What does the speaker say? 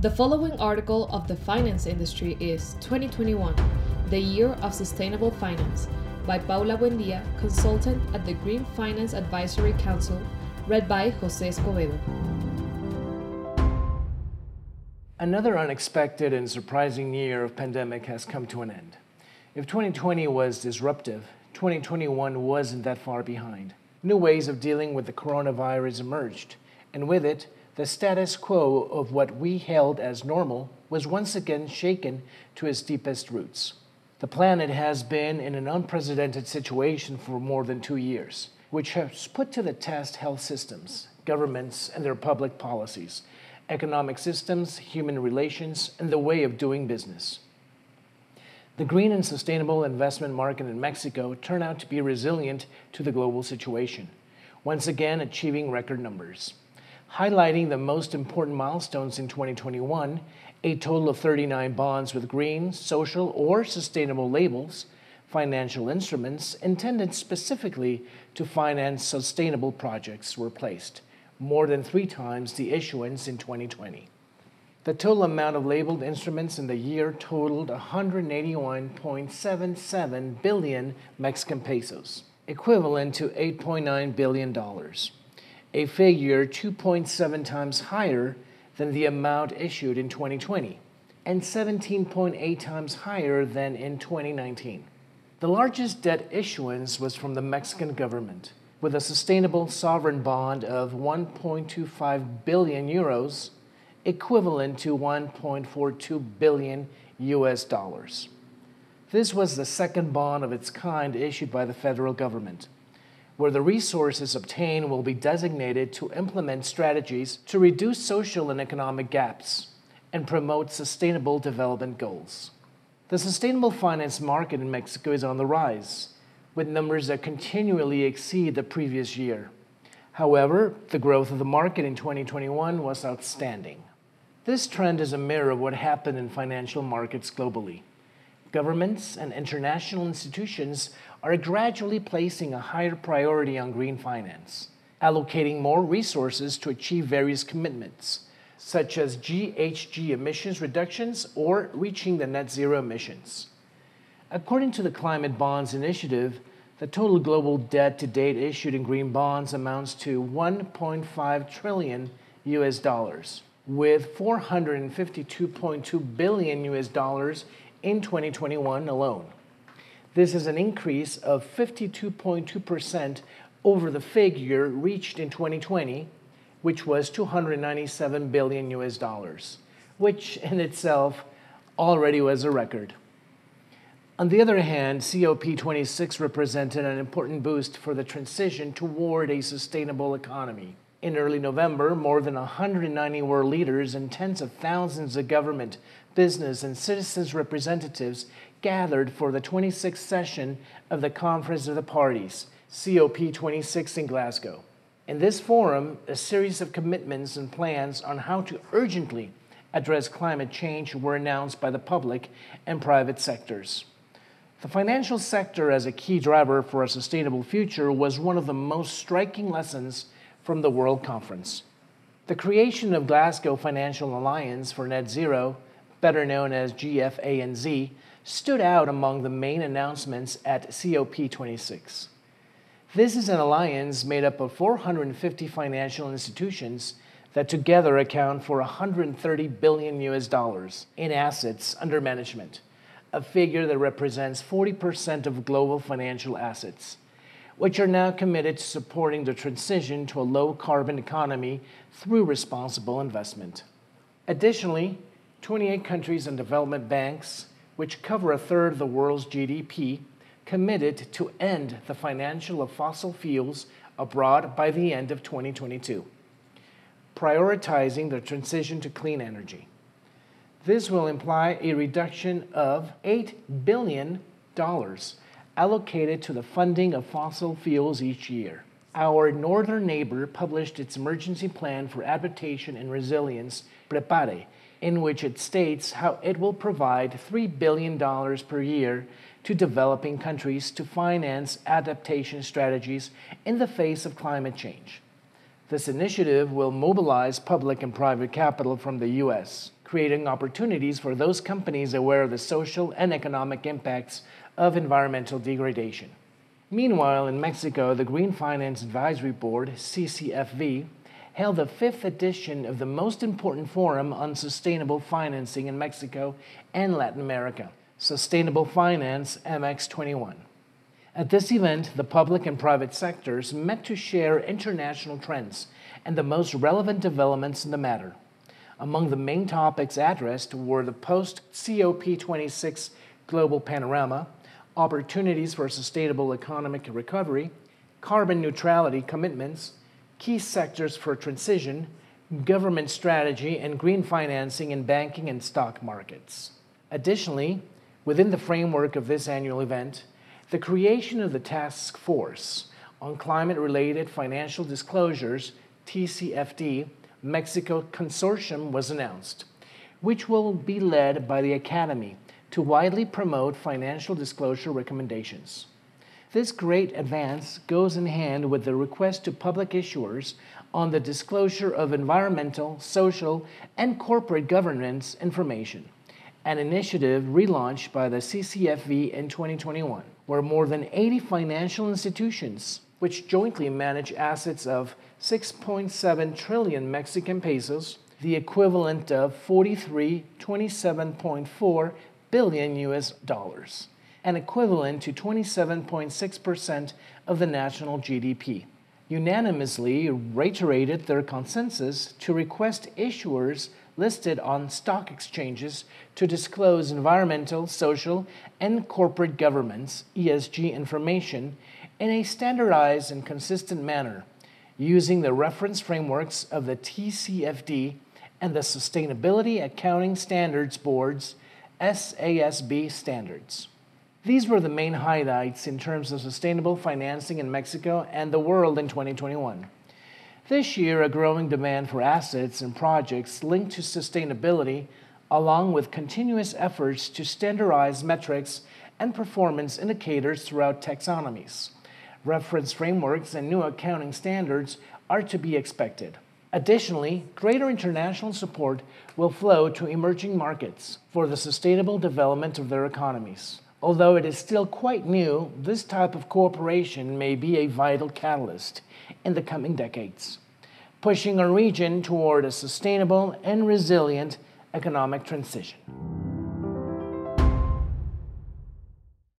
The following article of the finance industry is 2021, the year of sustainable finance, by Paula Buendia, consultant at the Green Finance Advisory Council, read by Jose Escobedo. Another unexpected and surprising year of pandemic has come to an end. If 2020 was disruptive, 2021 wasn't that far behind. New ways of dealing with the coronavirus emerged, and with it, the status quo of what we held as normal was once again shaken to its deepest roots. The planet has been in an unprecedented situation for more than two years, which has put to the test health systems, governments, and their public policies, economic systems, human relations, and the way of doing business. The green and sustainable investment market in Mexico turned out to be resilient to the global situation, once again achieving record numbers highlighting the most important milestones in 2021, a total of 39 bonds with green, social, or sustainable labels, financial instruments intended specifically to finance sustainable projects were placed, more than three times the issuance in 2020. The total amount of labeled instruments in the year totaled 181.77 billion Mexican pesos, equivalent to $8.9 billion a figure 2.7 times higher than the amount issued in 2020 and 17.8 times higher than in 2019. The largest debt issuance was from the Mexican government, with a sustainable sovereign bond of 1.25 billion euros, equivalent to 1.42 billion US dollars. This was the second bond of its kind issued by the federal government where the resources obtained will be designated to implement strategies to reduce social and economic gaps and promote sustainable development goals. The sustainable finance market in Mexico is on the rise, with numbers that continually exceed the previous year. However, the growth of the market in 2021 was outstanding. This trend is a mirror of what happened in financial markets globally. Governments and international institutions are gradually placing a higher priority on green finance, allocating more resources to achieve various commitments, such as GHG emissions reductions or reaching the net zero emissions. According to the Climate Bonds Initiative, the total global debt to date issued in green bonds amounts to 1.5 trillion US dollars, with 452.2 billion US dollars in 2021 alone. This is an increase of 52.2% over the figure reached in 2020, which was 297 billion US dollars, which in itself already was a record. On the other hand, COP26 represented an important boost for the transition toward a sustainable economy. In early November, more than 190 world leaders and tens of thousands of government, business, and citizens representatives gathered for the 26th session of the Conference of the Parties, COP26 in Glasgow. In this forum, a series of commitments and plans on how to urgently address climate change were announced by the public and private sectors. The financial sector as a key driver for a sustainable future was one of the most striking lessons from the World Conference. The creation of Glasgow Financial Alliance for Net Zero, better known as GFANZ, stood out among the main announcements at COP26. This is an alliance made up of 450 financial institutions that together account for 130 billion US dollars in assets under management, a figure that represents 40% of global financial assets which are now committed to supporting the transition to a low carbon economy through responsible investment. Additionally, 28 countries and development banks, which cover a third of the world's GDP, committed to end the financial of fossil fuels abroad by the end of 2022, prioritizing the transition to clean energy. This will imply a reduction of $8 billion allocated to the funding of fossil fuels each year. Our northern neighbor published its emergency plan for adaptation and resilience, Prepare, in which it states how it will provide $3 billion per year to developing countries to finance adaptation strategies in the face of climate change. This initiative will mobilize public and private capital from the US, creating opportunities for those companies aware of the social and economic impacts of environmental degradation. Meanwhile, in Mexico, the Green Finance Advisory Board, CCFV, held the fifth edition of the most important forum on sustainable financing in Mexico and Latin America, Sustainable Finance MX21. At this event, the public and private sectors met to share international trends and the most relevant developments in the matter. Among the main topics addressed were the post COP26 global panorama, opportunities for sustainable economic recovery, carbon neutrality commitments, key sectors for transition, government strategy, and green financing in banking and stock markets. Additionally, within the framework of this annual event, the creation of the Task Force on Climate Related Financial Disclosures, TCFD, Mexico Consortium was announced, which will be led by the Academy to widely promote financial disclosure recommendations. This great advance goes in hand with the request to public issuers on the disclosure of environmental, social, and corporate governance information, an initiative relaunched by the CCFV in 2021 where more than 80 financial institutions, which jointly manage assets of 6.7 trillion Mexican pesos, the equivalent of 4327.4 billion US dollars, and equivalent to 27.6% of the national GDP, unanimously reiterated their consensus to request issuers listed on stock exchanges to disclose environmental, social, and corporate governance ESG information in a standardized and consistent manner using the reference frameworks of the TCFD and the Sustainability Accounting Standards Board's SASB standards. These were the main highlights in terms of sustainable financing in Mexico and the world in 2021. This year, a growing demand for assets and projects linked to sustainability, along with continuous efforts to standardize metrics and performance indicators throughout taxonomies. Reference frameworks and new accounting standards are to be expected. Additionally, greater international support will flow to emerging markets for the sustainable development of their economies. Although it is still quite new, this type of cooperation may be a vital catalyst in the coming decades, pushing our region toward a sustainable and resilient economic transition.